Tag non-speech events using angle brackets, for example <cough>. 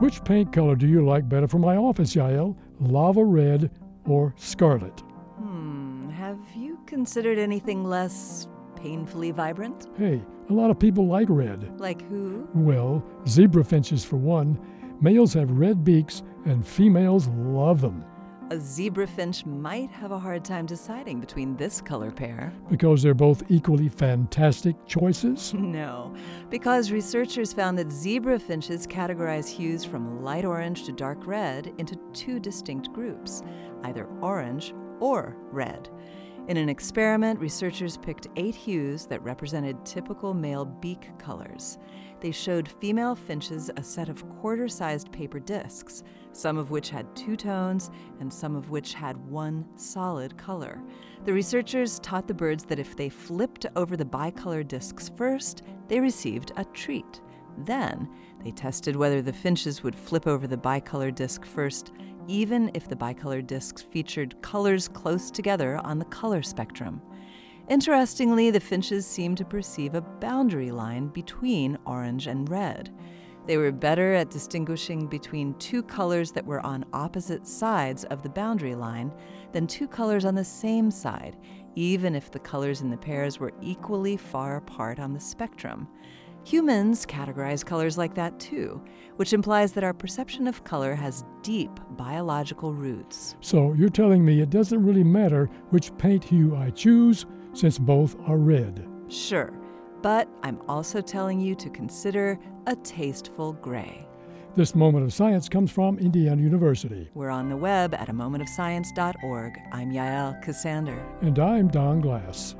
Which paint color do you like better for my office, Yael? Lava red or scarlet? Hmm, have you considered anything less painfully vibrant? Hey, a lot of people like red. Like who? Well, zebra finches for one. Males have red beaks and females love them. A zebra finch might have a hard time deciding between this color pair. Because they're both equally fantastic choices? <laughs> No, because researchers found that zebra finches categorize hues from light orange to dark red into two distinct groups either orange or red. In an experiment, researchers picked eight hues that represented typical male beak colors. They showed female finches a set of quarter sized paper discs, some of which had two tones and some of which had one solid color. The researchers taught the birds that if they flipped over the bicolor discs first, they received a treat. Then, they tested whether the finches would flip over the bicolor disc first even if the bicolor discs featured colors close together on the color spectrum. Interestingly, the finches seemed to perceive a boundary line between orange and red. They were better at distinguishing between two colors that were on opposite sides of the boundary line than two colors on the same side, even if the colors in the pairs were equally far apart on the spectrum. Humans categorize colors like that too, which implies that our perception of color has deep biological roots. So you're telling me it doesn't really matter which paint hue I choose since both are red? Sure, but I'm also telling you to consider a tasteful gray. This moment of science comes from Indiana University. We're on the web at a momentofscience.org. I'm Yael Ksander. And I'm Don Glass.